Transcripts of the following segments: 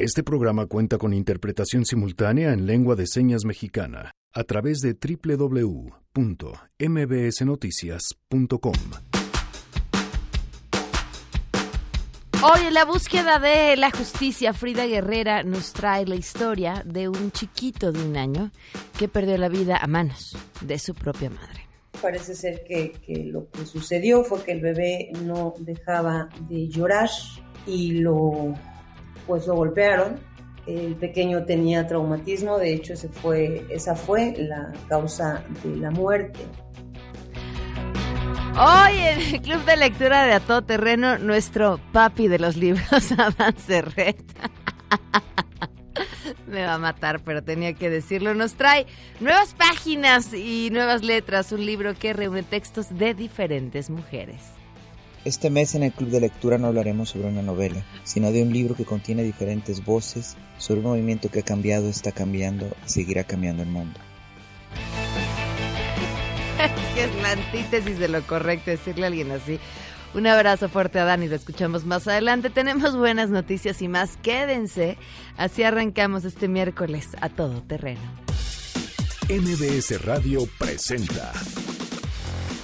Este programa cuenta con interpretación simultánea en lengua de señas mexicana a través de www.mbsnoticias.com. Hoy en la búsqueda de la justicia, Frida Guerrera nos trae la historia de un chiquito de un año que perdió la vida a manos de su propia madre. Parece ser que, lo que sucedió fue que el bebé no dejaba de llorar y lo, pues lo golpearon. El pequeño tenía traumatismo, de hecho esa fue la causa de la muerte. Hoy en el Club de Lectura de A Todo Terreno, nuestro papi de los libros, Adán Serreta. Me va a matar, pero tenía que decirlo. Nos trae nuevas páginas y nuevas letras, un libro que reúne textos de diferentes mujeres. Este mes en el Club de Lectura no hablaremos sobre una novela, sino de un libro que contiene diferentes voces sobre un movimiento que ha cambiado, está cambiando y seguirá cambiando el mundo. que es la antítesis de lo correcto decirle a alguien así. Un abrazo fuerte a Dani, lo escuchamos más adelante. Tenemos buenas noticias y más. Quédense. Así arrancamos este miércoles a todo terreno. MBS Radio presenta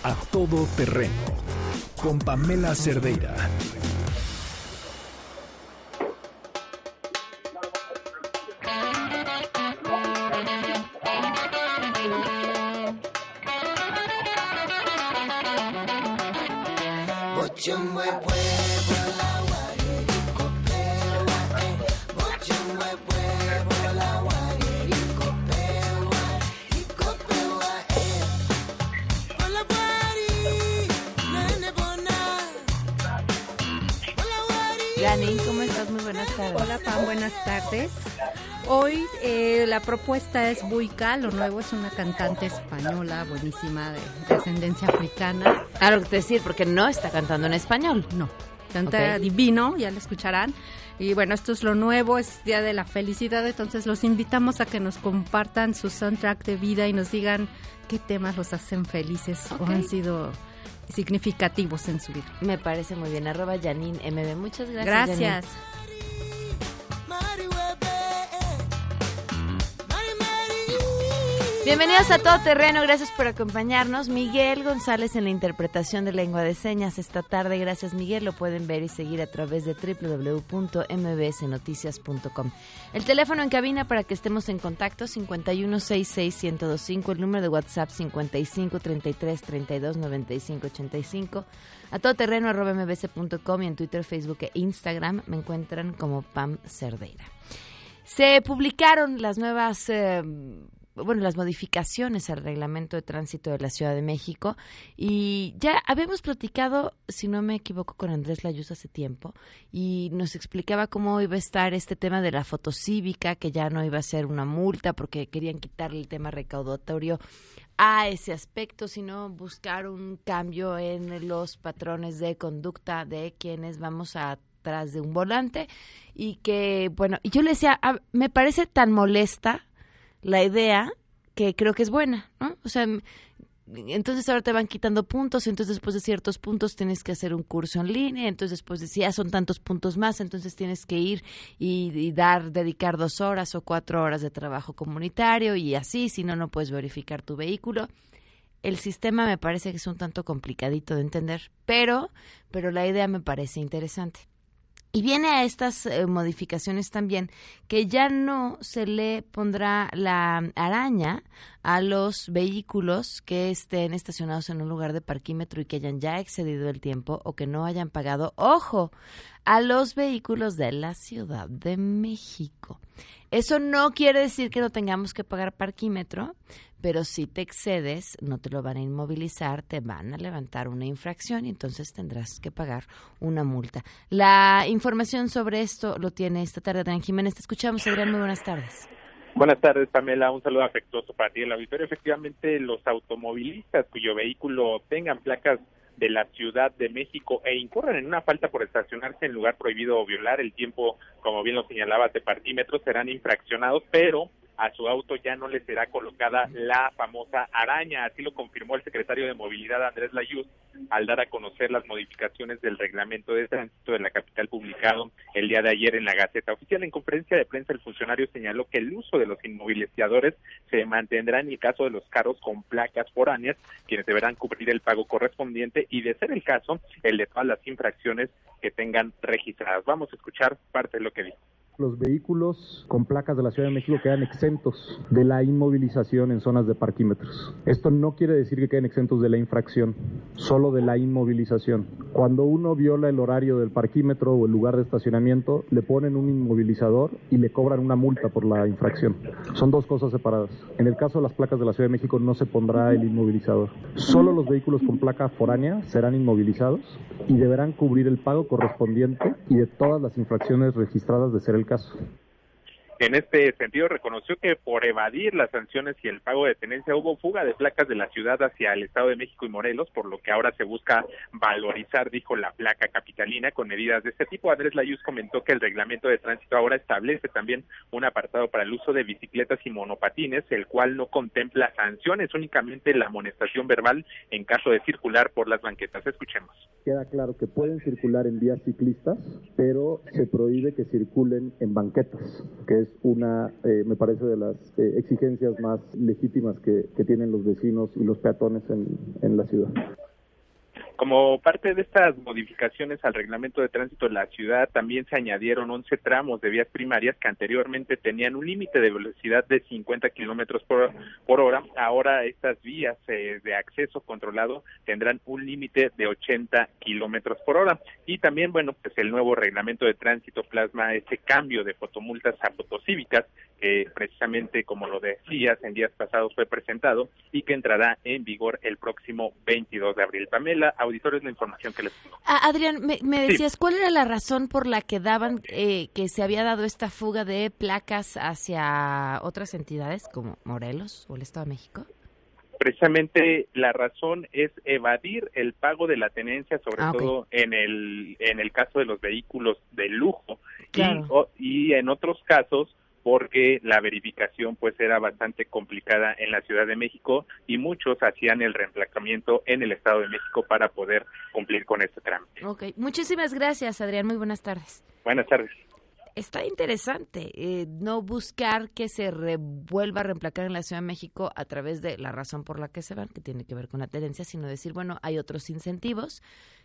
A Todo Terreno con Pamela Cerdeira. La propuesta es Buica, lo nuevo es una cantante española buenísima de, ascendencia africana. Claro que decir, porque no está cantando en español. No, canta divino, ya lo escucharán. Y bueno, esto es lo nuevo, es Día de la Felicidad, entonces los invitamos a que nos compartan su soundtrack de vida y nos digan qué temas los hacen felices o han sido significativos en su vida. Me parece muy bien. Arroba Janine MB. Muchas gracias. Gracias. Bienvenidos a Todo Terreno, gracias por acompañarnos. Miguel González en la interpretación de lengua de señas esta tarde. Gracias Miguel, lo pueden ver y seguir a través de www.mbsnoticias.com. El teléfono en cabina para que estemos en contacto 5166125, el número de WhatsApp 5533329585. A todoterreno arroba mbs.com y en Twitter, Facebook e Instagram me encuentran como Pam Cerdeira. Se publicaron las nuevas eh, bueno, las modificaciones al reglamento de tránsito de la Ciudad de México. Y ya habíamos platicado, si no me equivoco, con Andrés Layuz hace tiempo y nos explicaba cómo iba a estar este tema de la fotocívica, que ya no iba a ser una multa porque querían quitarle el tema recaudatorio a ese aspecto, sino buscar un cambio en los patrones de conducta de quienes vamos atrás de un volante. Y que, bueno, yo le decía, ah, me parece tan molesta la idea que creo que es buena, ¿no? O sea, entonces ahora te van quitando puntos, entonces después de ciertos puntos tienes que hacer un curso en línea, entonces después de son tantos puntos más, entonces tienes que ir y, dar, dedicar dos horas o cuatro horas de trabajo comunitario y así, si no, no puedes verificar tu vehículo. El sistema me parece que es un tanto complicadito de entender, pero, pero la idea me parece interesante. Y viene a estas eh, modificaciones también que ya no se le pondrá la araña a los vehículos que estén estacionados en un lugar de parquímetro y que hayan ya excedido el tiempo o que no hayan pagado. Ojo, a los vehículos de la Ciudad de México. Eso no quiere decir que no tengamos que pagar parquímetro, pero si te excedes, no te lo van a inmovilizar, te van a levantar una infracción y entonces tendrás que pagar una multa. La información sobre esto lo tiene esta tarde Adrián Jiménez. Te escuchamos, Adrián, muy buenas tardes. Buenas tardes, Pamela. Un saludo afectuoso para ti, el auditorio. Efectivamente, los automovilistas cuyo vehículo tengan placas de la Ciudad de México e incurran en una falta por estacionarse en lugar prohibido o violar el tiempo, como bien lo señalaba, de partímetros, serán infraccionados, pero a su auto ya no le será colocada la famosa araña. Así lo confirmó el secretario de Movilidad Andrés Layuz al dar a conocer las modificaciones del reglamento de tránsito de la capital publicado el día de ayer en la Gaceta Oficial. En conferencia de prensa el funcionario señaló que el uso de los inmovilizadores se mantendrá en el caso de los carros con placas foráneas, quienes deberán cubrir el pago correspondiente y de ser el caso, el de todas las infracciones que tengan registradas. Vamos a escuchar parte de lo que dijo. Los vehículos con placas de la Ciudad de México quedan exentos de la inmovilización en zonas de parquímetros. Esto no quiere decir que queden exentos de la infracción, solo de la inmovilización. Cuando uno viola el horario del parquímetro o el lugar de estacionamiento, le ponen un inmovilizador y le cobran una multa por la infracción. Son dos cosas separadas. En el caso de las placas de la Ciudad de México no se pondrá el inmovilizador. Solo los vehículos con placa foránea serán inmovilizados y deberán cubrir el pago correspondiente y de todas las infracciones registradas de ser el el caso. En este sentido, reconoció que por evadir las sanciones y el pago de tenencia hubo fuga de placas de la ciudad hacia el Estado de México y Morelos, por lo que ahora se busca valorizar, dijo la placa capitalina, con medidas de este tipo. Andrés Layuz comentó que el reglamento de tránsito ahora establece también un apartado para el uso de bicicletas y monopatines, el cual no contempla sanciones, únicamente la amonestación verbal en caso de circular por las banquetas. Escuchemos. Queda claro que pueden circular en vías ciclistas, pero se prohíbe que circulen en banquetas, que es una, eh, me parece, de las eh, exigencias más legítimas que, que, tienen los vecinos y los peatones en, en la ciudad. Como parte de estas modificaciones al reglamento de tránsito de la ciudad, también se añadieron 11 tramos de vías primarias que anteriormente tenían un límite de velocidad de 50 kilómetros por, hora. Ahora estas vías eh, de acceso controlado tendrán un límite de 80 kilómetros por hora. Y también, bueno, pues el nuevo reglamento de tránsito plasma ese cambio de fotomultas a fotocívicas que precisamente, como lo decías, en días pasados fue presentado y que entrará en vigor el próximo 22 de abril. Pamela, auditores, la información que les tengo. Ah, Adrián, me, decías, ¿cuál era la razón por la que daban, eh, que se había dado esta fuga de placas hacia otras entidades como Morelos o el Estado de México? precisamente la razón es evadir el pago de la tenencia, sobre ah, todo en el en el caso de los vehículos de lujo y, y, en otros casos porque la verificación pues era bastante complicada en la Ciudad de México y muchos hacían el reemplazamiento en el Estado de México para poder cumplir con este trámite. Ok, muchísimas gracias Adrián, muy buenas tardes. Buenas tardes está interesante eh, no buscar que se vuelva a reemplacar en la Ciudad de México a través de la razón por la que se van, que tiene que ver con la tenencia, sino decir, bueno, hay otros incentivos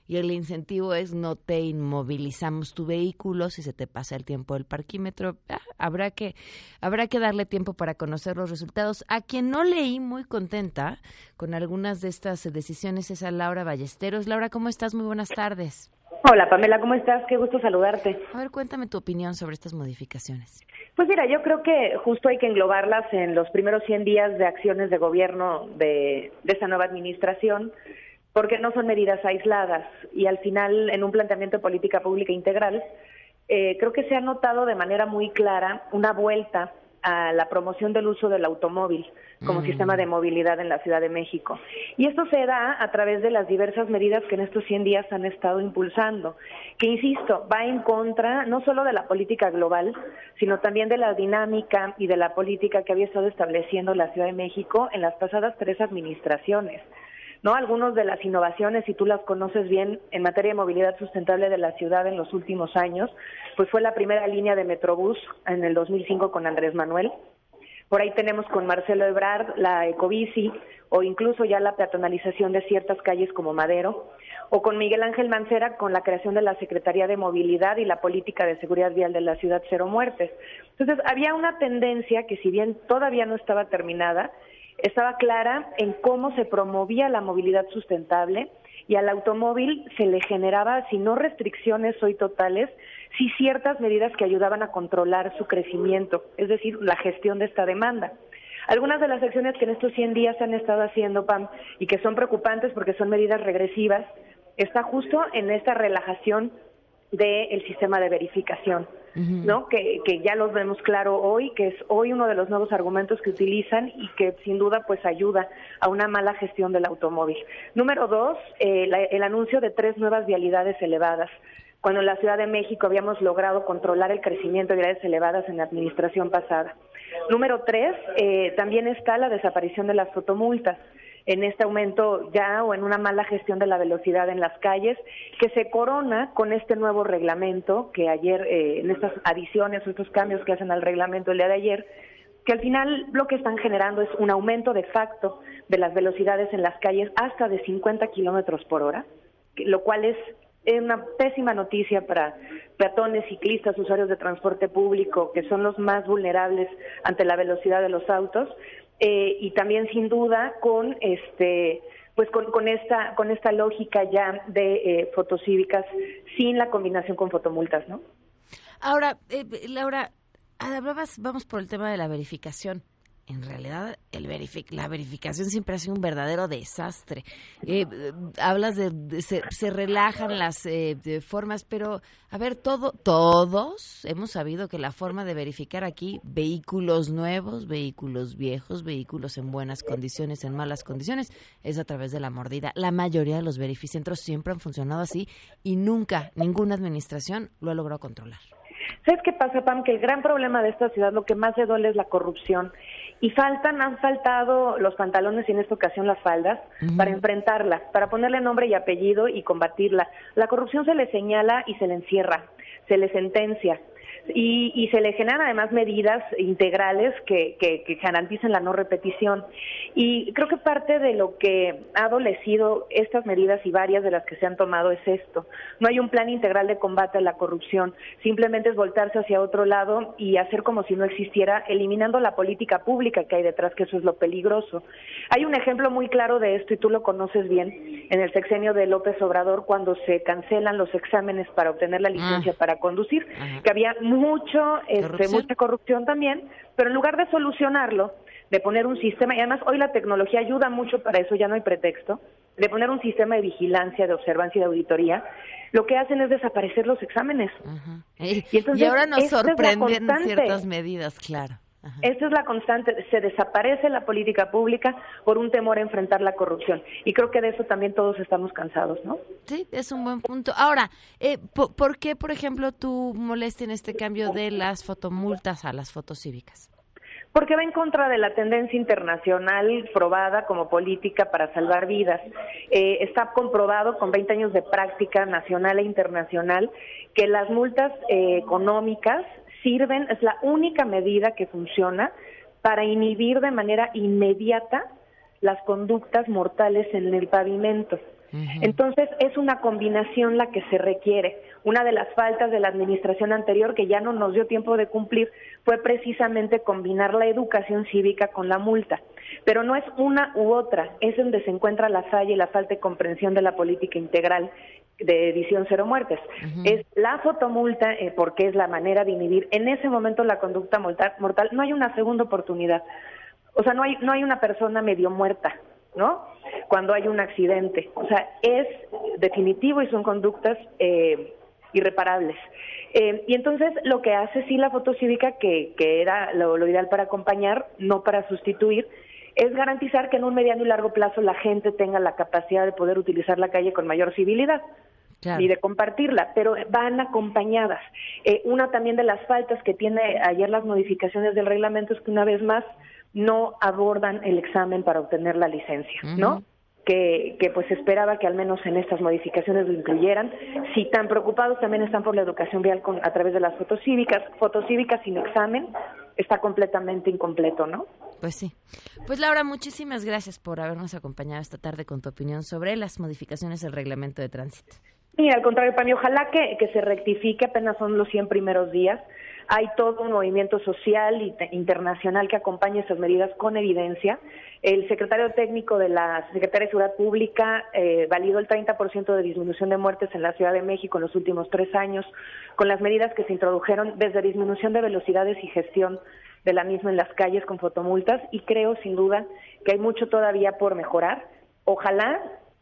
y el incentivo es no te inmovilizamos tu vehículo si se te pasa el tiempo del parquímetro. Ah, habrá que habrá que darle tiempo para conocer los resultados. A quien no leí muy contenta con algunas de estas decisiones es a Laura Ballesteros. Laura, ¿cómo estás? Muy buenas tardes. Hola Pamela, ¿cómo estás? Qué gusto saludarte. A ver, cuéntame tu opinión sobre estas modificaciones. Pues mira, yo creo que justo hay que englobarlas en los primeros 100 días de acciones de gobierno de, de esta nueva administración, porque no son medidas aisladas y al final en un planteamiento de política pública integral, eh, creo que se ha notado de manera muy clara una vuelta a la promoción del uso del automóvil como mm. sistema de movilidad en la Ciudad de México. Y esto se da a través de las diversas medidas que en estos 100 días han estado impulsando, que, insisto, va en contra no solo de la política global, sino también de la dinámica y de la política que había estado estableciendo la Ciudad de México en las pasadas tres administraciones. ¿No? Algunas de las innovaciones, si tú las conoces bien, en materia de movilidad sustentable de la ciudad en los últimos años, pues fue la primera línea de Metrobús en el 2005 con Andrés Manuel. Por ahí tenemos con Marcelo Ebrard la ecobici o incluso ya la peatonalización de ciertas calles como Madero, o con Miguel Ángel Mancera con la creación de la Secretaría de Movilidad y la Política de Seguridad Vial de la Ciudad Cero Muertes. Entonces, había una tendencia que si bien todavía no estaba terminada, estaba clara en cómo se promovía la movilidad sustentable y al automóvil se le generaba, si no restricciones hoy totales, sí ciertas medidas que ayudaban a controlar su crecimiento, es decir, la gestión de esta demanda. Algunas de las acciones que en estos 100 días se han estado haciendo, PAM, y que son preocupantes porque son medidas regresivas, está justo en esta relajación del sistema de verificación. ¿No? Que, que ya los vemos claro hoy, que es hoy uno de los nuevos argumentos que utilizan y que sin duda pues ayuda a una mala gestión del automóvil. Número dos, eh, el anuncio de tres nuevas vialidades elevadas. cuando en la Ciudad de México habíamos logrado controlar el crecimiento de edades elevadas en la administración pasada. Número tres, eh, también está la desaparición de las fotomultas en este aumento ya o en una mala gestión de la velocidad en las calles, que se corona con este nuevo reglamento que ayer, eh, en estas adiciones o estos cambios que hacen al reglamento el día de ayer, que al final lo que están generando es un aumento de facto de las velocidades en las calles hasta de 50 kilómetros por hora, lo cual es una pésima noticia para peatones, ciclistas, usuarios de transporte público, que son los más vulnerables ante la velocidad de los autos, eh, y también sin duda con este pues con, esta con esta lógica ya de eh, fotocívicas sin la combinación con fotomultas, ¿no? Ahora, eh, Laura, hablabas, vamos por el tema de la verificación en realidad el la verificación siempre ha sido un verdadero desastre. Eh, hablas de, se, relajan las eh, formas, pero a ver, todo, todos hemos sabido que la forma de verificar aquí vehículos nuevos, vehículos viejos, vehículos en buenas condiciones, en malas condiciones, es a través de la mordida. La mayoría de los verificentros siempre han funcionado así y nunca ninguna administración lo ha logrado controlar. ¿Sabes qué pasa, Pam? Que el gran problema de esta ciudad, lo que más le duele es la corrupción. Y faltan, han faltado los pantalones y en esta ocasión las faldas para enfrentarla, para ponerle nombre y apellido y combatirla. La corrupción se le señala y se le encierra, se le sentencia y, se le generan además medidas integrales que, que, garanticen la no repetición. Y creo que parte de lo que ha adolecido estas medidas y varias de las que se han tomado es esto. No hay un plan integral de combate a la corrupción, simplemente es voltarse hacia otro lado y hacer como si no existiera, eliminando la política pública que hay detrás, que eso es lo peligroso. Hay un ejemplo muy claro de esto y tú lo conoces bien en el sexenio de López Obrador cuando se cancelan los exámenes para obtener la licencia ah. para conducir, que había mucho, este, mucha corrupción también, pero en lugar de solucionarlo, de poner un sistema, y además hoy la tecnología ayuda mucho para eso, ya no hay pretexto, de poner un sistema de vigilancia, de observancia y de auditoría, lo que hacen es desaparecer los exámenes. y, y, ahora nos sorprenden ciertas medidas, claro. Esta es la constante, se desaparece la política pública por un temor a enfrentar la corrupción. Y creo que de eso también todos estamos cansados, ¿no? Sí, es un buen punto. Ahora, eh, ¿por, qué, por ejemplo, tú molestas en este cambio de las fotomultas a las fotos cívicas? Porque va en contra de la tendencia internacional probada como política para salvar vidas. Eh, está comprobado con 20 años de práctica nacional e internacional que las multas eh, económicas sirven, es la única medida que funciona para inhibir de manera inmediata las conductas mortales en el pavimento. Entonces, es una combinación la que se requiere. Una de las faltas de la administración anterior que ya no nos dio tiempo de cumplir fue precisamente combinar la educación cívica con la multa. Pero no es una u otra, es donde se encuentra la falla y la falta de comprensión de la política integral de edición cero muertes. Es la fotomulta, eh, porque es la manera de inhibir en ese momento la conducta mortal, mortal. No hay una segunda oportunidad. O sea, no hay, no hay una persona medio muerta, ¿no? Cuando hay un accidente. O sea, es definitivo y son conductas eh, irreparables. Eh, y entonces lo que hace sí la foto cívica, que, que era lo, lo ideal para acompañar, no para sustituir, es garantizar que en un mediano y largo plazo la gente tenga la capacidad de poder utilizar la calle con mayor civilidad y de compartirla, pero van acompañadas. Eh, una también de las faltas que tiene ayer las modificaciones del reglamento es que una vez más no abordan el examen para obtener la licencia, ¿no? Que, que, pues esperaba que al menos en estas modificaciones lo incluyeran. Si tan preocupados también están por la educación vial con, a través de las fotos cívicas, fotos cívicas sin examen, está completamente incompleto, ¿no? Pues sí. Pues Laura, muchísimas gracias por habernos acompañado esta tarde con tu opinión sobre las modificaciones del reglamento de tránsito. Sí, al contrario, Pani, ojalá que, que se rectifique, apenas son los 100 primeros días. Hay todo un movimiento social e internacional que acompaña esas medidas con evidencia. El secretario técnico de la Secretaría de Seguridad Pública eh, validó el 30% de disminución de muertes en la Ciudad de México en los últimos tres años, con las medidas que se introdujeron desde disminución de velocidades y gestión de la misma en las calles con fotomultas, y creo sin duda que hay mucho todavía por mejorar. Ojalá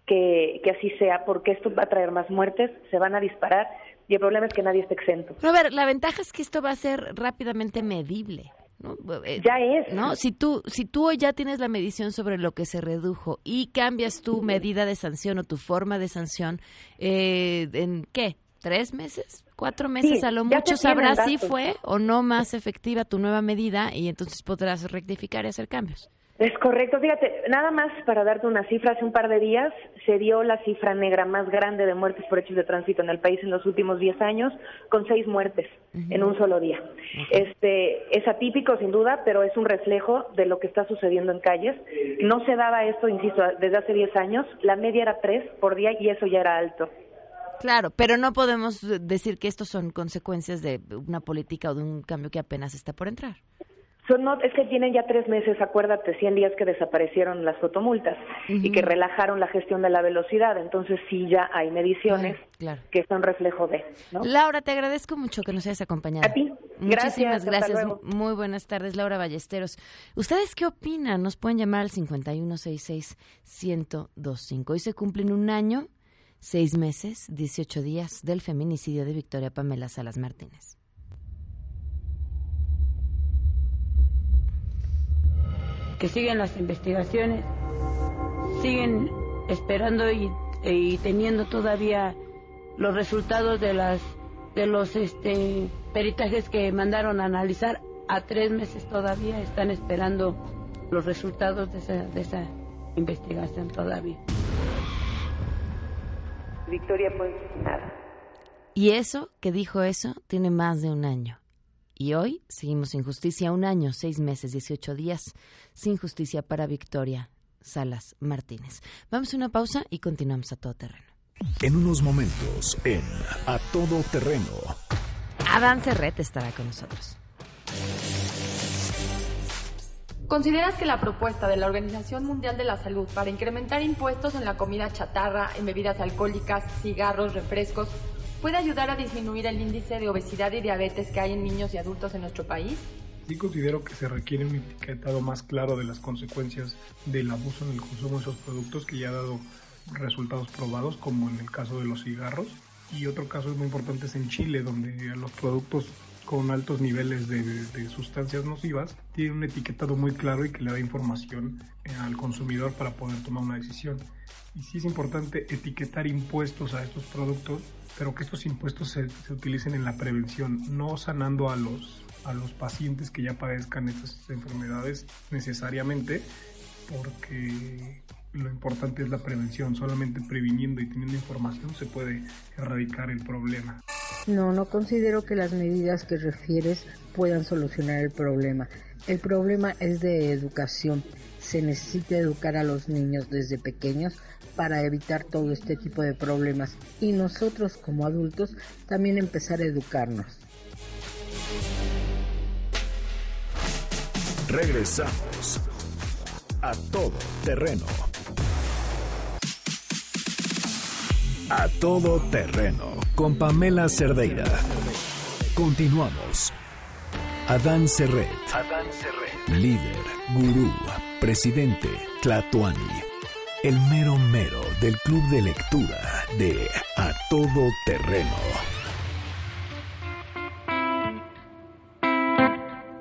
que, así sea, porque esto va a traer más muertes, se van a disparar y el problema es que nadie esté exento. Ver, la ventaja es que esto va a ser rápidamente medible. ¿no? Eh, ya es. ¿no? Si tú, si tú ya tienes la medición sobre lo que se redujo y cambias tu medida de sanción o tu forma de sanción, eh, ¿en qué? tres meses, cuatro meses a lo mucho sabrás si fue o no más efectiva tu nueva medida y entonces podrás rectificar y hacer cambios. Es correcto, fíjate, nada más para darte una cifra, hace un par de días se dio la cifra negra más grande de muertes por hechos de tránsito en el país en los últimos 10 años, con seis muertes en un solo día. Este es atípico sin duda, pero es un reflejo de lo que está sucediendo en calles. No se daba esto, insisto, desde hace 10 años, la media era tres por día y eso ya era alto. Claro, pero no podemos decir que estos son consecuencias de una política o de un cambio que apenas está por entrar. Son, no, es que tienen ya tres meses, acuérdate, 100 días que desaparecieron las fotomultas y que relajaron la gestión de la velocidad. Entonces sí ya hay mediciones que son reflejo de. Laura, te agradezco mucho que nos hayas acompañado. A ti. Muchísimas gracias. Muy buenas tardes, Laura Ballesteros. ¿Ustedes qué opinan? Nos pueden llamar al 5166-1025. Hoy se cumplen un año, seis meses, 18 días del feminicidio de Victoria Pamela Salas Martínez. Que siguen las investigaciones, siguen esperando y, teniendo todavía los resultados de las de los este peritajes que mandaron a analizar a tres meses todavía están esperando los resultados de esa, de esa investigación todavía. Victoria, pues nada. Y eso, que dijo eso, tiene más de un año. Y hoy seguimos sin justicia, un año, seis meses, dieciocho días, sin justicia para Victoria Salas Martínez. Vamos a una pausa y continuamos a todo terreno. En unos momentos, en A Todo Terreno. Adán Cerret estará con nosotros. ¿Consideras que la propuesta de la Organización Mundial de la Salud para incrementar impuestos en la comida chatarra, en bebidas alcohólicas, cigarros, refrescos, puede ayudar a disminuir el índice de obesidad y diabetes que hay en niños y adultos en nuestro país? Sí considero que se requiere un etiquetado más claro de las consecuencias del abuso en el consumo de esos productos que ya ha dado resultados probados, como en el caso de los cigarros. Y otro caso muy importante es en Chile, donde los productos con altos niveles de, de, sustancias nocivas tienen un etiquetado muy claro y que le da información eh, al consumidor para poder tomar una decisión. Y sí es importante etiquetar impuestos a estos productos pero que estos impuestos se, utilicen en la prevención, no sanando a los, a los pacientes que ya padezcan estas enfermedades necesariamente, porque lo importante es la prevención, solamente previniendo y teniendo información se puede erradicar el problema. No, no considero que las medidas que refieres puedan solucionar el problema. El problema es de educación. Se necesita educar a los niños desde pequeños para evitar todo este tipo de problemas y nosotros como adultos también empezar a educarnos. Regresamos a todo terreno. A todo terreno con Pamela Cerdeira. Continuamos. Adán Serret. Adán Serret. Líder, gurú, presidente, Tlatuani el mero mero del club de lectura de A Todo Terreno.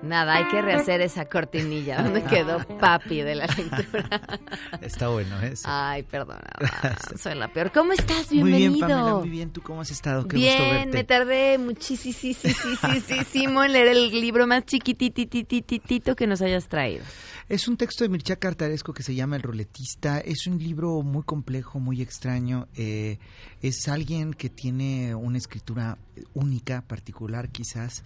Nada, hay que rehacer esa cortinilla donde quedó papi de la lectura. Está bueno eso. Ay, perdona, soy la peor. ¿Cómo estás? Bienvenido. Muy bien, Pamela, muy bien. ¿Tú cómo has estado? Qué bien, gusto verte. me tardé muchísimo en leer el libro más chiquititititito que nos hayas traído. Es un texto de Mircea Cartaresco que se llama El ruletista. Es un libro muy complejo, muy extraño. Eh, es alguien que tiene una escritura única, particular quizás,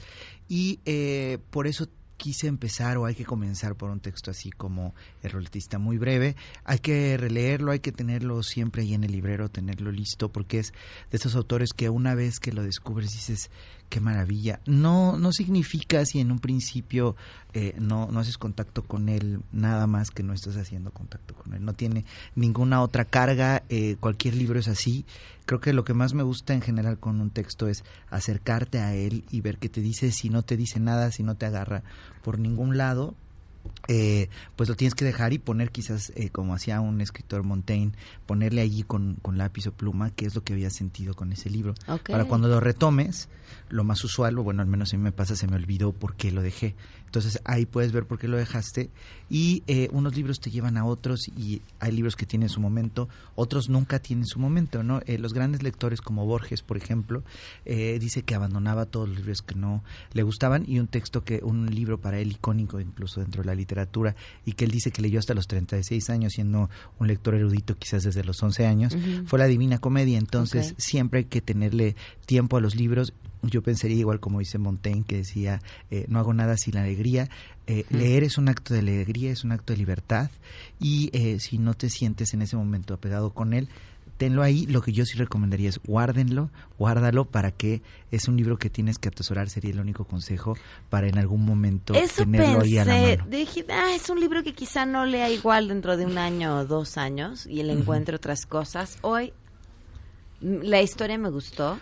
y eh, por eso quise empezar o hay que comenzar por un texto así como El ruletista, muy breve. Hay que releerlo, hay que tenerlo siempre ahí en el librero, tenerlo listo, porque es de esos autores que una vez que lo descubres dices, qué maravilla. No, no significa si en un principio eh, no, no haces contacto con él, nada más que no estás haciendo contacto con él. No tiene ninguna otra carga, eh, cualquier libro es así. Creo que lo que más me gusta en general con un texto es acercarte a él y ver qué te dice, si no te dice nada, si no te agarra por ningún lado, eh, pues lo tienes que dejar y poner quizás, eh, como hacía un escritor Montaigne, ponerle allí con, con, lápiz o pluma qué es lo que había sentido con ese libro. Para cuando lo retomes, lo más usual, o bueno, al menos a mí me pasa, se me olvidó por qué lo dejé. Entonces ahí puedes ver por qué lo dejaste y eh, unos libros te llevan a otros y hay libros que tienen su momento, otros nunca tienen su momento, ¿no? Eh, los grandes lectores como Borges, por ejemplo, eh, dice que abandonaba todos los libros que no le gustaban y un texto que, un libro para él icónico incluso dentro de la literatura y que él dice que leyó hasta los 36 años siendo un lector erudito quizás desde los 11 años, fue la Divina Comedia, entonces siempre hay que tenerle tiempo a los libros. Yo pensaría igual como dice Montaigne que decía eh, no hago nada sin alegría eh, leer es un acto de alegría es un acto de libertad y eh, si no te sientes en ese momento apegado con él tenlo ahí. Lo que yo sí recomendaría es guárdenlo guárdalo para que es un libro que tienes que atesorar sería el único consejo para en algún momento tenerlo ahí a la mano. Dije, ah, es un libro que quizá no lea igual dentro de un año o dos años y él encuentre otras cosas hoy la historia me gustó,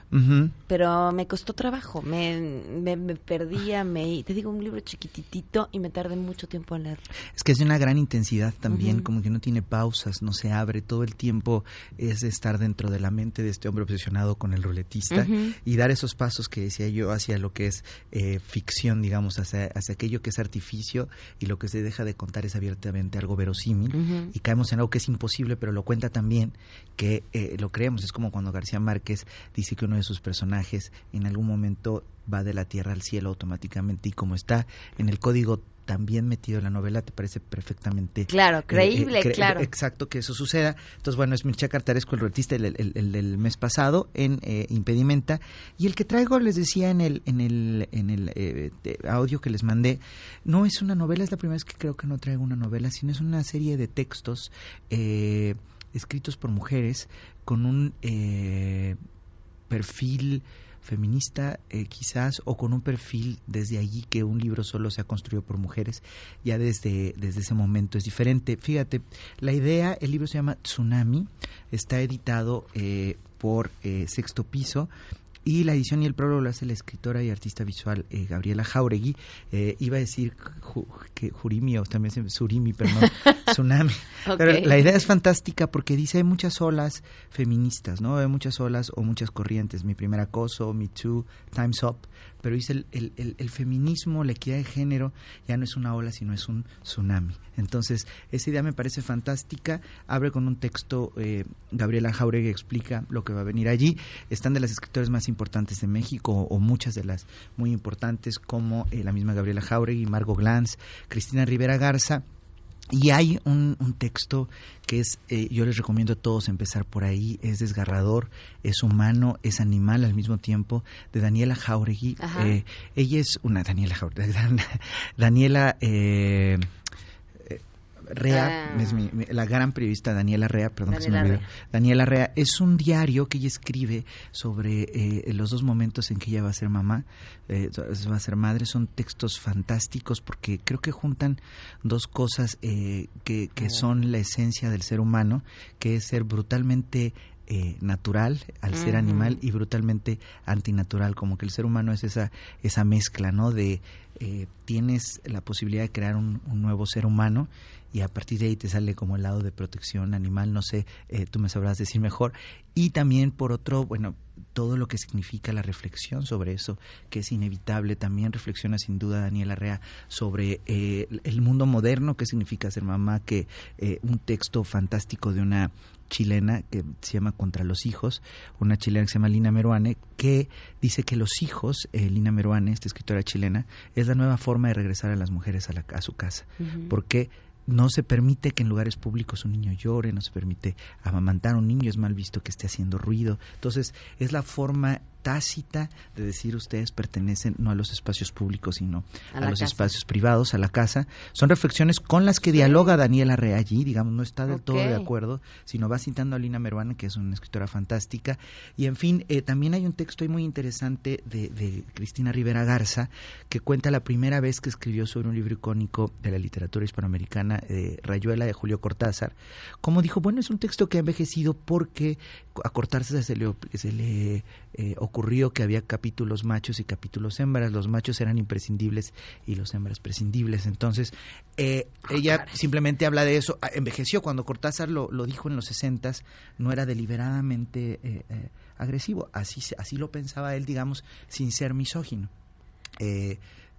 pero me costó trabajo. Me, me, me, perdía, me, te digo, un libro chiquititito y me tardé mucho tiempo en leerlo. Es que es de una gran intensidad también, como que no tiene pausas, no se abre, todo el tiempo es estar dentro de la mente de este hombre obsesionado con el ruletista y dar esos pasos que decía yo hacia lo que es eh, ficción, digamos, hacia, hacia aquello que es artificio y lo que se deja de contar es abiertamente algo verosímil y caemos en algo que es imposible, pero lo cuenta también que eh, lo creemos. Es como cuando García Márquez dice que uno de sus personajes en algún momento va de la tierra al cielo automáticamente y como está en el código también metido en la novela, te parece perfectamente... Claro, eh, creíble, eh, claro. Exacto, que eso suceda. Entonces, bueno, es Mircea Cartaresco, el artista el, del mes pasado en eh, Impedimenta. Y el que traigo, les decía en el, en el, en el audio que les mandé, no es una novela, es la primera vez que creo que no traigo una novela, sino es una serie de textos escritos por mujeres con un eh, perfil feminista eh, quizás o con un perfil desde allí que un libro solo se ha construido por mujeres ya desde, desde ese momento es diferente. Fíjate la idea el libro se llama Tsunami está editado eh, por Sexto Piso y la edición y el prólogo lo hace la escritora y artista visual eh, Gabriela Jauregui. Eh, iba a decir que Jurimi o también Surimi, pero no, Tsunami. Pero la idea es fantástica porque dice hay muchas olas feministas, ¿no? Hay muchas olas o muchas corrientes. Mi primer acoso, Me Too, Time's Up pero dice el, el, feminismo, la equidad de género, ya no es una ola, sino es un tsunami. Entonces, esa idea me parece fantástica. Abre con un texto, eh, Gabriela Jauregui explica lo que va a venir allí. Están de las escritores más importantes de México, o, muchas de las muy importantes, como eh, la misma Gabriela Jauregui, Margot Glantz, Cristina Rivera Garza. Y hay un, un texto que es, eh, yo les recomiendo a todos empezar por ahí, es desgarrador, es humano, es animal al mismo tiempo, de Daniela Jauregui. Eh, ella es una Daniela Jauregui, Daniela... Eh, Rea, ah. es mi, la gran periodista Daniela Rea, perdón Daniela Rea. Daniela Rea, es un diario que ella escribe sobre eh, los dos momentos en que ella va a ser mamá, eh, va a ser madre. Son textos fantásticos porque creo que juntan dos cosas eh, que, que ah. son la esencia del ser humano, que es ser brutalmente natural al ser animal y brutalmente antinatural, como que el ser humano es esa, esa mezcla, ¿no? De tienes la posibilidad de crear un, un, nuevo ser humano y a partir de ahí te sale como el lado de protección animal, no sé, eh, tú me sabrás decir mejor. Y también por otro, bueno, todo lo que significa la reflexión sobre eso, que es inevitable. También reflexiona sin duda Daniela Rea sobre eh, el mundo moderno, qué significa ser mamá, que eh, un texto fantástico de una chilena que se llama Contra los hijos, una chilena que se llama Lina Meruane, que dice que los hijos, Lina Meruane, esta escritora chilena, es la nueva forma de regresar a las mujeres a, la, a su casa. Porque no se permite que en lugares públicos un niño llore, no se permite amamantar a un niño, es mal visto que esté haciendo ruido. Entonces, es la forma tácita de decir ustedes pertenecen no a los espacios públicos, sino a, los espacios privados, a la casa. Son reflexiones con las que dialoga Daniela Re allí, digamos, no está del todo de acuerdo, sino va citando a Lina Meruana, que es una escritora fantástica. Y en fin, eh, también hay un texto muy interesante de, de, Cristina Rivera Garza, que cuenta la primera vez que escribió sobre un libro icónico de la literatura hispanoamericana, eh, Rayuela de Julio Cortázar. Como dijo, bueno, es un texto que ha envejecido porque a Cortázar se le, se le eh, ocurrió que había capítulos machos y capítulos hembras. Los machos eran imprescindibles y los hembras prescindibles. Entonces, eh, Ah, ella simplemente habla de eso. Ah, Envejeció cuando Cortázar lo, lo dijo en los sesentas, no era deliberadamente eh, eh, agresivo. Así, así lo pensaba él, digamos, sin ser misógino.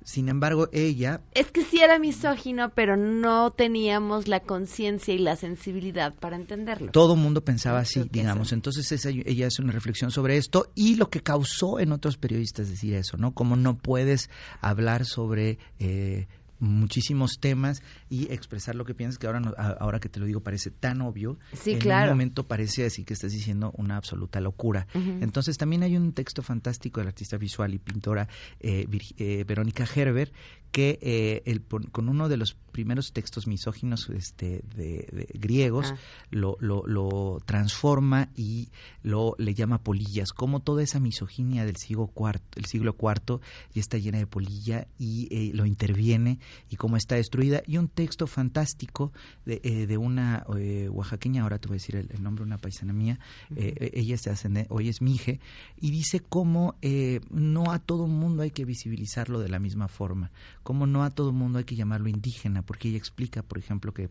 Sin embargo, ella Es que sí era misógino, pero no teníamos la conciencia y la sensibilidad para entenderlo. Todo el mundo pensaba así, digamos. Entonces esa- ella hace una reflexión sobre esto y lo que causó en otros periodistas decir eso, ¿no? Como no puedes hablar sobre eh, muchísimos temas y expresar lo que piensas, que ahora, no- ahora que te lo digo parece tan obvio. Sí, en claro. un momento parece así que estás diciendo una absoluta locura. Entonces también hay un texto fantástico de la artista visual y pintora eh, eh, Verónica Herber que eh, el con uno de los primeros textos misóginos este, de, de griegos Ah. lo, lo, lo transforma y lo le llama polillas, como toda esa misoginia del siglo cuarto, el siglo cuarto ya está llena de polilla y eh, lo interviene y cómo está destruida. Y un texto fantástico de, eh, de una eh, oaxaqueña, ahora te voy a decir el, el nombre, una paisana mía, eh, eh, ella se ascende, hoy es Mije, y dice cómo eh, no a todo mundo hay que visibilizarlo de la misma forma, cómo no a todo mundo hay que llamarlo indígena, porque ella explica, por ejemplo, que eh,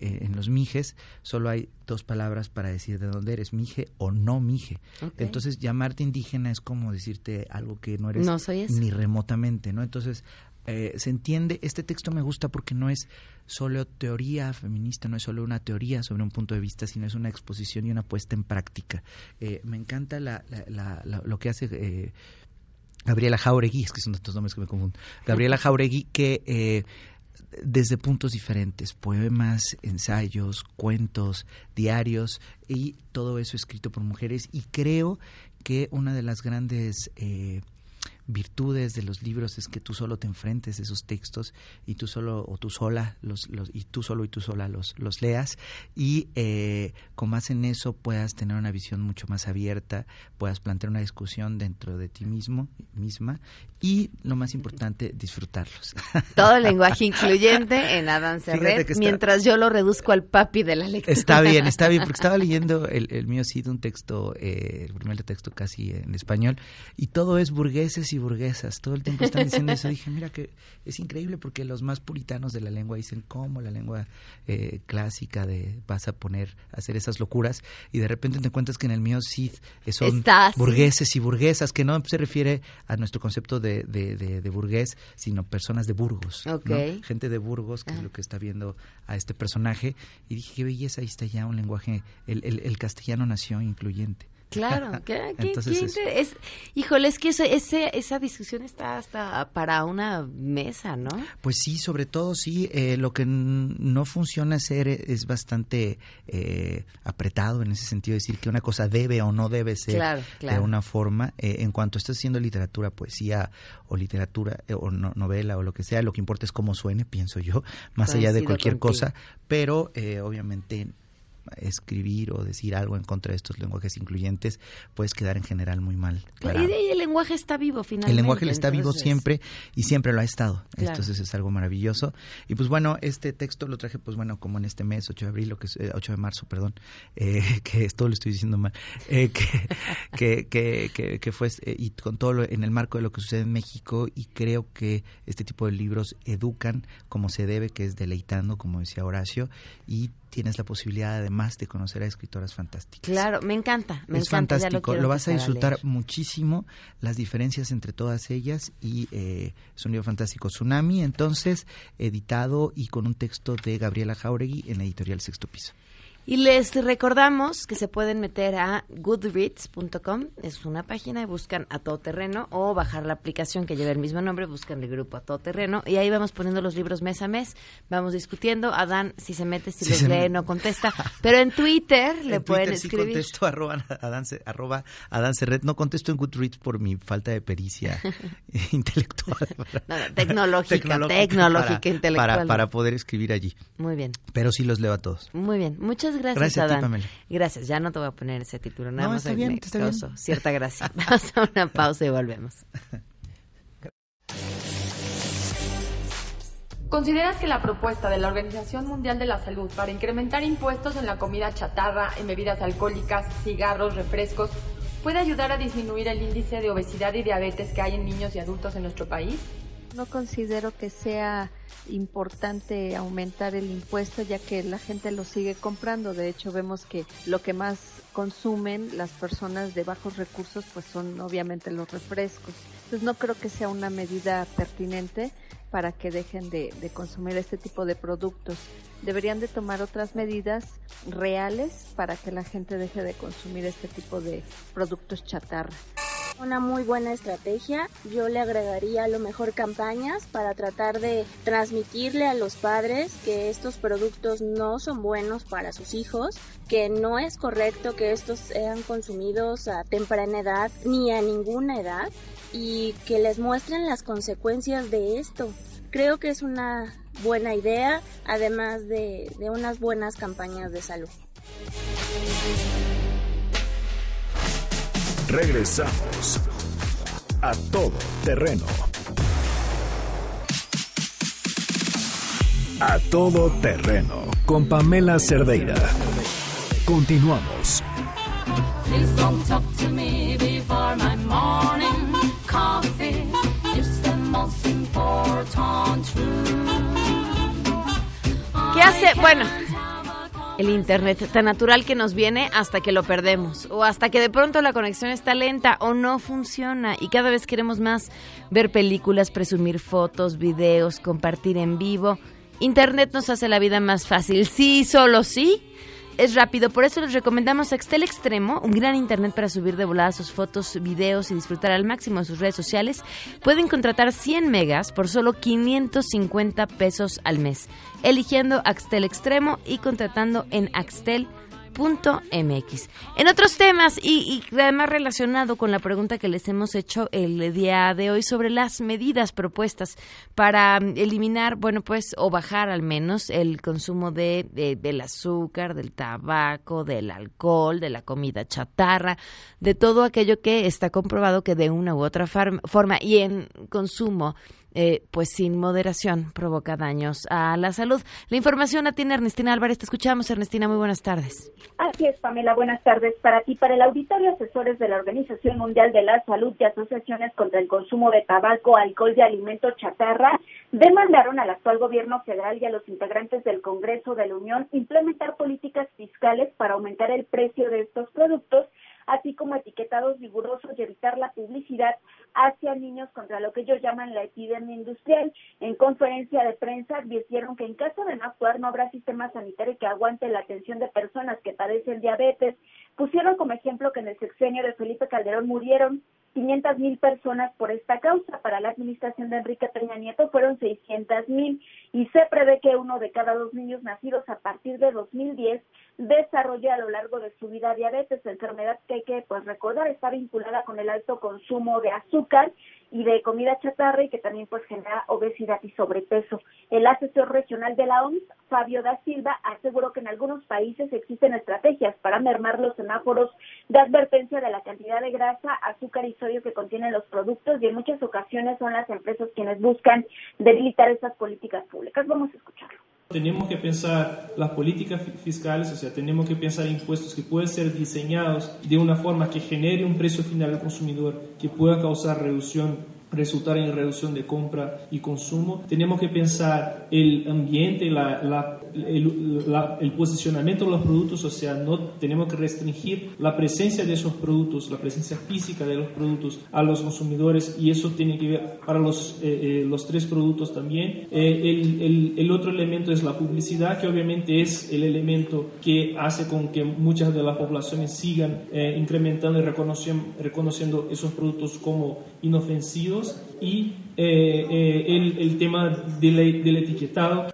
eh, en los Mijes solo hay dos palabras para decir de dónde eres, Mije o no Mije. Entonces, llamarte indígena es como decirte algo que no eres No soy eso. ni remotamente, ¿no? Entonces, eh, se entiende, este texto me gusta porque no es solo teoría feminista, no es solo una teoría sobre un punto de vista, sino es una exposición y una puesta en práctica. Eh, me encanta la, la- la- la- lo que hace eh, Gabriela Jauregui, es que son tantos nombres que me confunden, Gabriela Jauregui que desde puntos diferentes, poemas, ensayos, cuentos, diarios y todo eso escrito por mujeres. Y creo que una de las grandes eh, virtudes de los libros es que tú solo te enfrentes a esos textos y tú solo o tú sola los, los y tú solo y tú sola los, los leas y eh, con más en eso puedas tener una visión mucho más abierta puedas plantear una discusión dentro de ti mismo misma y lo más importante disfrutarlos Todo el lenguaje incluyente en que está- mientras yo lo reduzco al papi de la lectura. Está bien, está bien, porque estaba leyendo el, el mío sí de un texto, eh, el primer texto casi en español, y todo es burgueses y burguesas, todo el tiempo están diciendo eso. Dije, mira que es increíble porque los más puritanos de la lengua dicen cómo la lengua eh, clásica de vas a poner, a hacer esas locuras, y de repente te encuentras que en el mío sí son Está así. burgueses y burguesas, que no se refiere a nuestro concepto de, de, de- de burgués, sino personas de Burgos. Gente de Burgos, que es lo que está viendo a este personaje, y dije, qué belleza, ahí está ya un lenguaje, el, el, el castellano nació incluyente. Claro, qué, qué- Entonces qué eso. inter- es, híjole, es que eso- ese, esa discusión está hasta para una mesa, ¿no? Pues sí, sobre todo sí, eh, lo que no funciona ser eh, es bastante eh, apretado en ese sentido, decir que una cosa debe o no debe ser Claro, claro. de una forma. Eh, en cuanto estás haciendo literatura, poesía o literatura eh, o no- novela o lo que sea, lo que importa es cómo suene, pienso yo, más allá de cualquier contigo. cosa, pero eh, obviamente escribir o decir algo en contra de estos lenguajes incluyentes puedes quedar en general muy mal. parado. Y, de ahí el lenguaje está vivo, finalmente. El lenguaje está vivo siempre y siempre lo ha estado. Claro. Entonces es algo maravilloso. Y pues bueno, este texto lo traje pues bueno como en este mes, 8 de abril, lo que es, eh, 8 de marzo, perdón, eh, que esto lo estoy diciendo mal, eh, que, que, que, que, que fue eh, y con todo lo- en el marco de lo que sucede en México y creo que este tipo de libros educan como se debe, que es deleitando, como decía Horacio, y tienes la posibilidad además de conocer a escritoras fantásticas Claro, me encanta, me es encanta. fantástico, lo, vas a disfrutar muchísimo, las diferencias entre todas ellas y eh, es un libro fantástico. Tsunami, entonces, editado y con un texto de Gabriela Jauregui en la editorial Sexto Piso. Y les recordamos que se pueden meter a goodreads.com, es una página y buscan a todo terreno o bajar la aplicación que lleva el mismo nombre, buscan el grupo a todo terreno y ahí vamos poniendo los libros mes a mes, vamos discutiendo, Adán si se mete, si los lee, me- no contesta, pero en Twitter le en pueden Twitter sí escribir. contesto arroba, Adán, arroba Adán Cerret. no contesto en Goodreads por mi falta de pericia intelectual. No, no, tecnológica, tecnológica, para- intelectual. Para, para poder escribir allí. Muy bien. Pero sí los leo a todos. Muy bien, muchas gracias, Gracias a ti. Pamela. Gracias, ya no te voy a poner ese título, nada No, más está bien, está bien. cierta gracia. Vamos a una pausa y volvemos. ¿Consideras que la propuesta de la Organización Mundial de la Salud para incrementar impuestos en la comida chatarra, en bebidas alcohólicas, cigarros, refrescos, puede ayudar a disminuir el índice de obesidad y diabetes que hay en niños y adultos en nuestro país? No considero que sea importante aumentar el impuesto ya que la gente lo sigue comprando. De hecho, vemos que lo que más consumen las personas de bajos recursos pues son obviamente los refrescos. Entonces no creo que sea una medida pertinente para que dejen de, de, consumir este tipo de productos. Deberían de tomar otras medidas reales para que la gente deje de consumir este tipo de productos chatarra. Una muy buena estrategia. Yo le agregaría a lo mejor campañas para tratar de transmitirle a los padres que estos productos no son buenos para sus hijos, que no es correcto que estos sean consumidos a temprana edad ni a ninguna edad y que les muestren las consecuencias de esto. Creo que es una buena idea, además de, de unas buenas campañas de salud. Regresamos a todo terreno. A todo terreno con Pamela Cerdeira. Continuamos. ¿Qué hace? Bueno, el Internet, tan natural que nos viene hasta que lo perdemos, o hasta que de pronto la conexión está lenta o no funciona y cada vez queremos más ver películas, presumir fotos, videos, compartir en vivo. Internet nos hace la vida más fácil, sí, solo sí es rápido, por eso les recomendamos Axtel Extremo, un gran internet para subir de volada sus fotos, videos y disfrutar al máximo de sus redes sociales. Pueden contratar 100 megas por solo 550 pesos al mes, eligiendo Axtel Extremo y contratando en axtel.com mx En otros temas y, y, además relacionado con la pregunta que les hemos hecho el día de hoy sobre las medidas propuestas para mm, eliminar, bueno, pues o bajar al menos el consumo de, de, del azúcar, del tabaco, del alcohol, de la comida chatarra, de todo aquello que está comprobado que de una u otra forma y en consumo eh, pues sin moderación provoca daños a la salud. La información la tiene Ernestina Álvarez. Te escuchamos, Ernestina. Muy buenas tardes. Así es, Pamela. Buenas tardes para ti. Para el auditorio, asesores de la Organización Mundial de la Salud y asociaciones contra el consumo de tabaco, alcohol y alimentos chatarra demandaron al actual gobierno federal y a los integrantes del Congreso de la Unión implementar políticas fiscales para aumentar el precio de estos productos así como etiquetados rigurosos y evitar la publicidad hacia niños contra lo que ellos llaman la epidemia industrial. En conferencia de prensa advirtieron que en caso de no actuar no habrá sistema sanitario que aguante la atención de personas que padecen diabetes. Pusieron como ejemplo que en el sexenio de Felipe Calderón murieron 500 mil personas por esta causa. Para la administración de Enrique Peña Nieto fueron 600 mil y se prevé que uno de cada dos niños nacidos a partir de 2010 desarrolle a lo largo de su vida diabetes, enfermedad que hay que pues recordar está vinculada con el alto consumo de azúcar y de comida chatarra y que también pues genera obesidad y sobrepeso. El asesor regional de la OMS, Fabio da Silva, aseguró que en algunos países existen estrategias para mermar los semáforos de advertencia de la cantidad de grasa, azúcar y sodio que contienen los productos y en muchas ocasiones son las empresas quienes buscan debilitar esas políticas públicas. Vamos a escucharlo. Tenemos que pensar las políticas fiscales, o sea, tenemos que pensar impuestos que pueden ser diseñados de una forma que genere un precio final al consumidor, que pueda causar reducción resultar en reducción de compra y consumo. Tenemos que pensar el ambiente, la, la, el, posicionamiento de los productos, o sea, no tenemos que restringir la presencia de esos productos, la presencia física de los productos a los consumidores y eso tiene que ver para los, eh, eh, los tres productos también. Eh, el, el, otro elemento es la publicidad, que obviamente es el elemento que hace con que muchas de las poblaciones sigan incrementando y reconociendo, reconociendo esos productos como inofensivos y eh, eh, el, tema del etiquetado.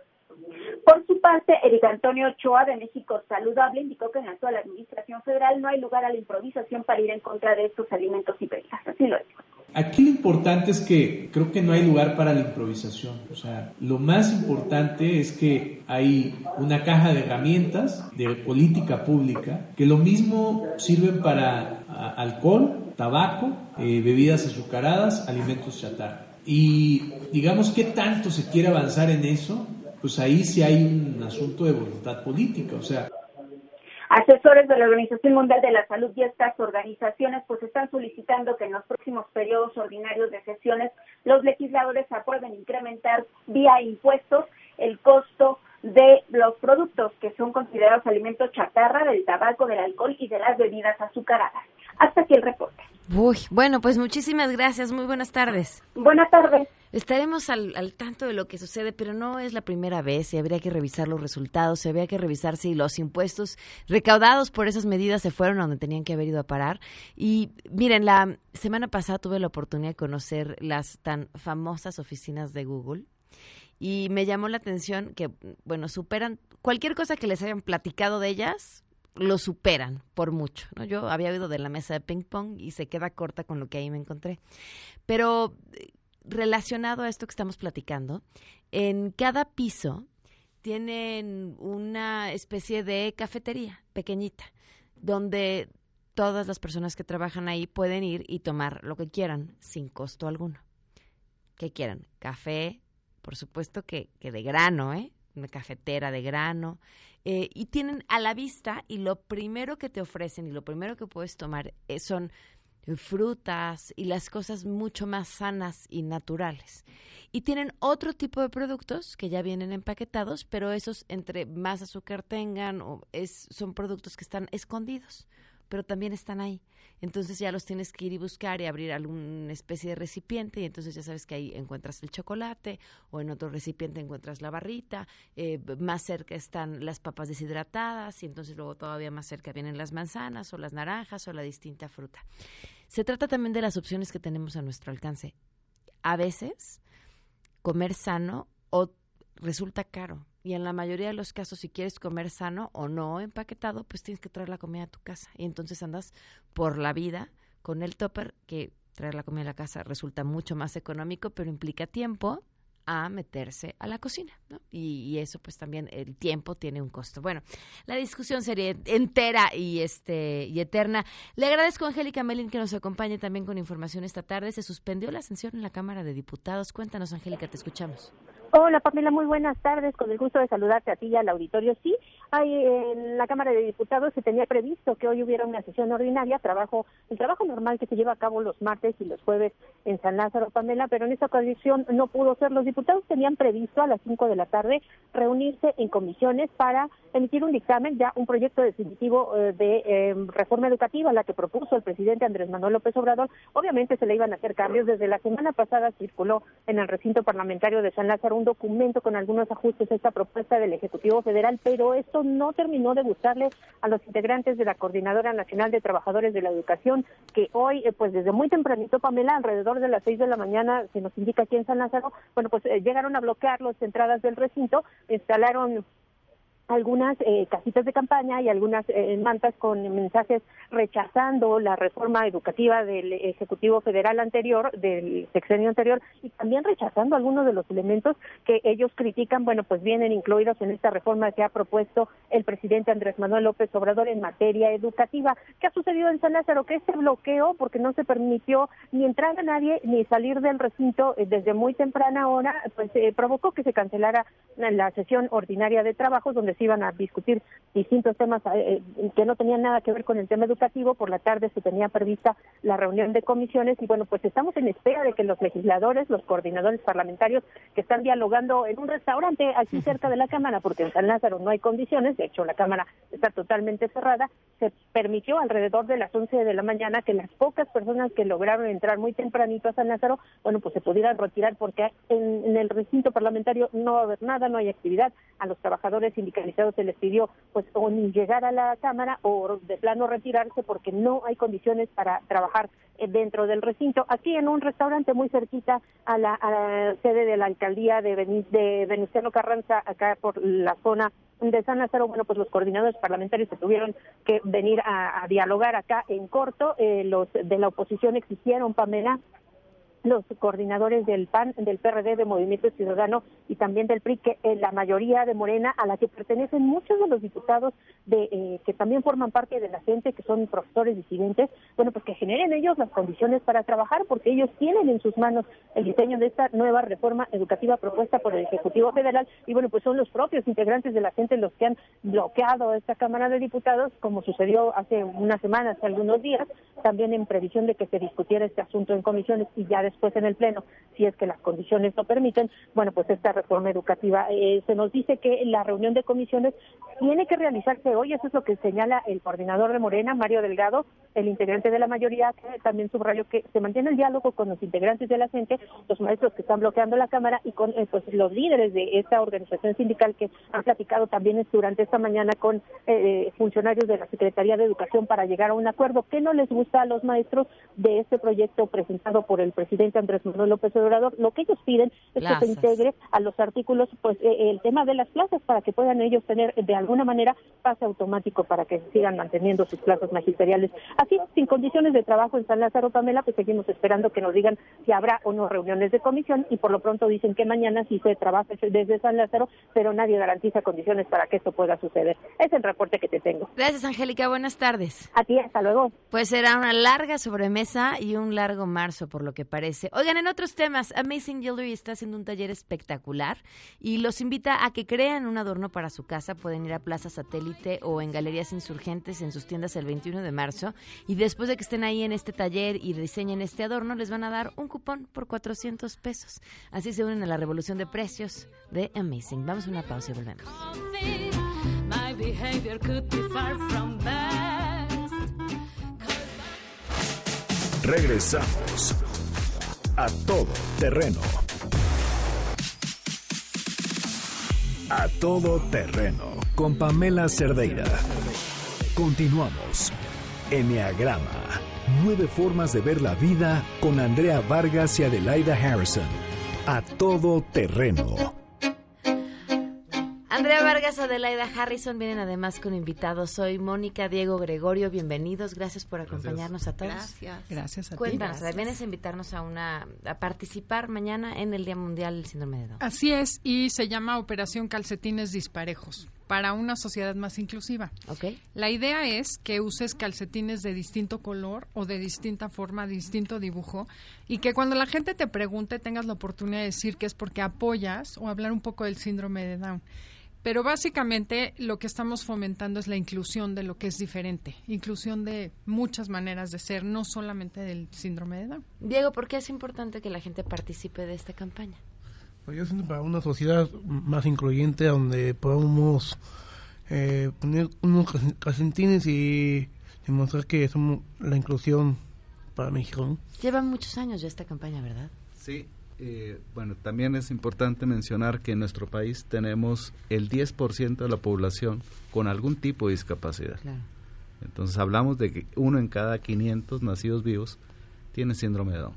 Por su parte, Eric Antonio Ochoa de México Saludable indicó que en la actual administración federal no hay lugar a la improvisación para ir en contra de estos alimentos y bebidas. Así lo dijo. Aquí lo importante es que creo que no hay lugar para la improvisación. O sea, lo más importante es que hay una caja de herramientas de política pública que lo mismo sirven para alcohol, tabaco, eh, bebidas azucaradas, alimentos chatarra. Y digamos que tanto se quiere avanzar en eso, pues ahí sí hay un asunto de voluntad política. O sea, Asesores de la Organización Mundial de la Salud y estas organizaciones pues están solicitando que en los próximos periodos ordinarios de sesiones los legisladores aprueben incrementar vía impuestos el costo de los productos que son considerados alimentos chatarra, del tabaco, del alcohol y de las bebidas azucaradas. Hasta aquí el reporte. Uy, bueno, pues muchísimas gracias. Muy buenas tardes. Buenas tardes. Estaremos al, al, tanto de lo que sucede, pero no es la primera vez y habría que revisar los resultados, habría que revisar si los impuestos recaudados por esas medidas se fueron a donde tenían que haber ido a parar. Y miren, la semana pasada tuve la oportunidad de conocer las tan famosas oficinas de Google y me llamó la atención que, bueno, superan cualquier cosa que les hayan platicado de ellas, lo superan por mucho. ¿no? Yo había oído de la mesa de ping pong y se queda corta con lo que ahí me encontré. Pero relacionado a esto que estamos platicando, en cada piso tienen una especie de cafetería pequeñita, donde todas las personas que trabajan ahí pueden ir y tomar lo que quieran sin costo alguno. ¿Qué quieran? Café, por supuesto que, que de grano, ¿eh? Una cafetera de grano. Eh, y tienen a la vista y lo primero que te ofrecen y lo primero que puedes tomar eh, son frutas y las cosas mucho más sanas y naturales. Y tienen otro tipo de productos que ya vienen empaquetados, pero esos entre más azúcar tengan o es, son productos que están escondidos, pero también están ahí. Entonces ya los tienes que ir y buscar y abrir alguna especie de recipiente y entonces ya sabes que ahí encuentras el chocolate o en otro recipiente encuentras la barrita, eh, más cerca están las papas deshidratadas y entonces luego todavía más cerca vienen las manzanas o las naranjas o la distinta fruta. Se trata también de las opciones que tenemos a nuestro alcance. A veces comer sano o resulta caro y en la mayoría de los casos, si quieres comer sano o no empaquetado, pues tienes que traer la comida a tu casa. Y entonces andas por la vida con el topper, que traer la comida a la casa resulta mucho más económico, pero implica tiempo a meterse a la cocina, ¿no? Y, eso pues también el tiempo tiene un costo. Bueno, la discusión sería entera y este y eterna. Le agradezco a Angélica Melín que nos acompañe también con información esta tarde. Se suspendió la sesión en la Cámara de Diputados. Cuéntanos, Angélica, te escuchamos. Hola Pamela, muy buenas tardes. Con el gusto de saludarte a ti y al auditorio. Sí, hay, en la Cámara de Diputados se tenía previsto que hoy hubiera una sesión ordinaria, trabajo, el trabajo normal que se lleva a cabo los martes y los jueves en San Lázaro, Pamela, pero en esta ocasión no pudo ser. Los diputados tenían previsto a las 5 de la tarde reunirse en comisiones para emitir un dictamen, ya un proyecto definitivo eh, de em, reforma educativa, la que propuso el presidente Andrés Manuel López Obrador. Obviamente se le iban a hacer cambios. Desde la semana pasada circuló en el recinto parlamentario de San Lázaro un documento con algunos ajustes a esta propuesta del Ejecutivo Federal, pero esto no terminó de gustarle a los integrantes de la Coordinadora Nacional de Trabajadores de la Educación, que hoy, eh, pues desde muy tempranito, Pamela, alrededor de las seis de la mañana, se nos indica aquí en San Lázaro, bueno, pues eh, llegaron a bloquear las entradas del recinto, instalaron algunas eh, casitas de campaña y algunas eh, mantas con mensajes rechazando la reforma educativa del Ejecutivo Federal anterior, del sexenio anterior, y también rechazando algunos de los elementos que ellos critican, bueno, pues vienen incluidos en esta reforma que ha propuesto el presidente Andrés Manuel López Obrador en materia educativa. ¿Qué ha sucedido en San Lázaro? Que este bloqueo, porque no se permitió ni entrar a nadie ni salir del recinto eh, desde muy temprana hora, pues provocó que se cancelara la sesión ordinaria de trabajo donde se iban a discutir distintos temas eh, eh, que no tenían nada que ver con el tema educativo. Por la tarde se tenía prevista la reunión de comisiones y bueno, pues estamos en espera de que los legisladores, los coordinadores parlamentarios que están dialogando en un restaurante aquí cerca de la Cámara, porque en San Lázaro no hay condiciones, de hecho la Cámara está totalmente cerrada, se permitió alrededor de las 11 de la mañana que las pocas personas que lograron entrar muy tempranito a San Lázaro, bueno, pues se pudieran retirar porque en, en el recinto parlamentario no va a haber nada, no hay actividad, a los trabajadores se les pidió pues o ni llegar a la Cámara o de plano retirarse porque no hay condiciones para trabajar eh, dentro del recinto. Aquí en un restaurante muy cerquita a la, sede de la alcaldía de, de Venustiano Carranza, acá por la zona de San Lázaro, bueno, pues los coordinadores parlamentarios se tuvieron que venir a, dialogar acá en corto. Eh, los de la oposición exigieron, Pamela, los coordinadores del PAN, del PRD, de Movimiento Ciudadano y también del PRI, que eh, la mayoría de Morena, a la que pertenecen muchos de los diputados de eh, que también forman parte de la gente, que son profesores disidentes, bueno, pues que generen ellos las condiciones para trabajar, porque ellos tienen en sus manos el diseño de esta nueva reforma educativa propuesta por el Ejecutivo Federal. Y bueno, pues son los propios integrantes de la gente los que han bloqueado esta Cámara de Diputados, como sucedió hace unas semanas, hace algunos días, también en previsión de que se discutiera este asunto en comisiones y ya después en el Pleno, si es que las condiciones lo permiten, bueno, pues esta reforma educativa. Eh, se nos dice que la reunión de comisiones tiene que realizarse hoy, eso es lo que señala el coordinador de Morena, Mario Delgado, el integrante de la mayoría, que también subrayó que se mantiene el diálogo con los integrantes de la gente, los maestros que están bloqueando la Cámara y con eh, pues los líderes de esta organización sindical que han platicado también durante esta mañana con eh, funcionarios de la Secretaría de Educación para llegar a un acuerdo que no les gusta a los maestros de este proyecto presentado por el presidente Andrés Manuel López Obrador, lo que ellos piden es que se integre a los artículos pues eh, el tema de las plazas para que puedan ellos tener de alguna manera pase automático para que sigan manteniendo sus plazas magisteriales. Así, sin condiciones de trabajo en San Lázaro, Pamela, pues seguimos esperando que nos digan si habrá o no reuniones de comisión y por lo pronto dicen que mañana sí se trabaja desde San Lázaro, pero nadie garantiza condiciones para que esto pueda suceder. Es el reporte que te tengo. Gracias, Angélica. Buenas tardes. A ti, hasta luego. Pues será una larga sobremesa y un largo marzo, por lo que parece. Oigan, en otros temas, Amazing Jewelry está haciendo un taller espectacular y los invita a que crean un adorno para su casa. Pueden ir a Plaza Satélite o en Galerías Insurgentes en sus tiendas el 21 de marzo. Y después de que estén ahí en este taller y diseñen este adorno, les van a dar un cupón por 400 pesos. Así se unen a la revolución de precios de Amazing. Vamos a una pausa y volvemos. Regresamos a todo terreno. A todo terreno con Pamela Cerdeira. Continuamos. Enneagrama. Nueve formas de ver la vida con Andrea Vargas y Adelaida Harrison. A todo terreno. Andrea Vargas, Adelaida Harrison vienen además con invitados. Soy Mónica Diego Gregorio. Bienvenidos. Gracias por acompañarnos a todos. Gracias. Gracias a Cuéntanos, vienes a invitarnos a una a participar mañana en el Día Mundial del Síndrome de Down. Así es y se llama Operación Calcetines Disparejos para una sociedad más inclusiva. Okay. La idea es que uses calcetines de distinto color o de distinta forma, distinto dibujo, y que cuando la gente te pregunte tengas la oportunidad de decir que es porque apoyas o hablar un poco del síndrome de Down. Pero básicamente lo que estamos fomentando es la inclusión de lo que es diferente, inclusión de muchas maneras de ser, no solamente del síndrome de Down. Diego, ¿por qué es importante que la gente participe de esta campaña? Pues yo siento para una sociedad más incluyente donde podamos eh, poner unos calcetines y demostrar que somos la inclusión para México. Lleva muchos años ya esta campaña, ¿verdad? Sí, eh, bueno, también es importante mencionar que en nuestro país tenemos el 10% de la población con algún tipo de discapacidad. Entonces hablamos de que uno en cada 500 nacidos vivos tiene síndrome de Down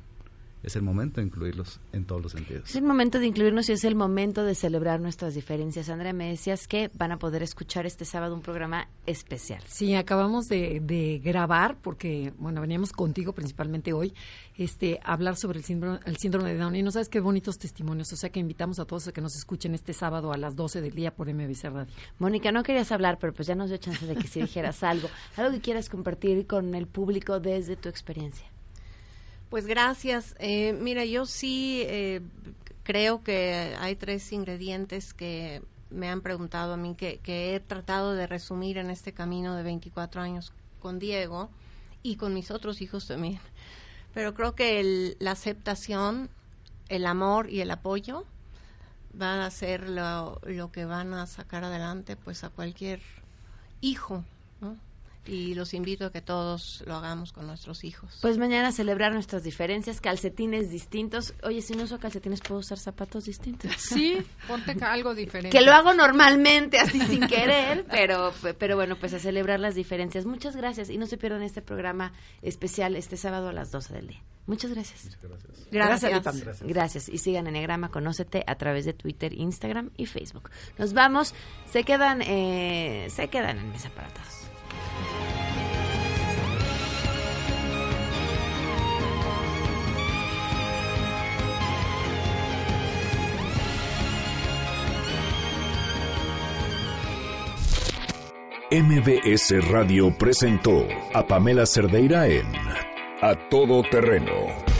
es el momento de incluirlos en todos los sentidos. Es el momento de incluirnos y es el momento de celebrar nuestras diferencias. Andrea, me decías que van a poder escuchar este sábado un programa especial. Sí, acabamos de, grabar, porque, bueno, veníamos contigo principalmente hoy, este, hablar sobre el síndrome, el síndrome de Down. Y no sabes qué bonitos testimonios. O sea que invitamos a todos a que nos escuchen este sábado a las 12 del día por MBC Radio. Mónica, no querías hablar, pero pues ya nos dio chance de que si dijeras algo. Algo que quieras compartir con el público desde tu experiencia. Pues gracias. Eh, mira, yo sí eh, creo que hay tres ingredientes que me han preguntado a mí, que, he tratado de resumir en este camino de 24 años con Diego y con mis otros hijos también. Pero creo que la aceptación, el amor y el apoyo van a ser lo, lo que van a sacar adelante pues a cualquier hijo. Y los invito a que todos lo hagamos con nuestros hijos. Pues mañana celebrar nuestras diferencias, calcetines distintos. Oye, si no uso calcetines, ¿puedo usar zapatos distintos? Sí, ponte algo diferente. Que lo hago normalmente, así sin querer, pero, pero bueno, pues a celebrar las diferencias. Muchas gracias y no se pierdan este programa especial este sábado a las 12 del día. Muchas gracias. Muchas gracias. Gracias. Gracias. gracias. Y sigan Enegrama, conócete a través de Twitter, Instagram y Facebook. Nos vamos. Se quedan, eh, se quedan en mis aparatos. MBS Radio presentó a Pamela Cerdeira en A Todo Terreno.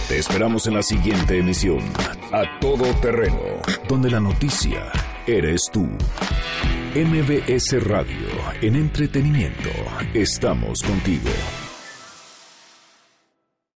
Te esperamos en la siguiente emisión, A Todo Terreno, donde la noticia eres tú. MBS Radio, en entretenimiento, estamos contigo.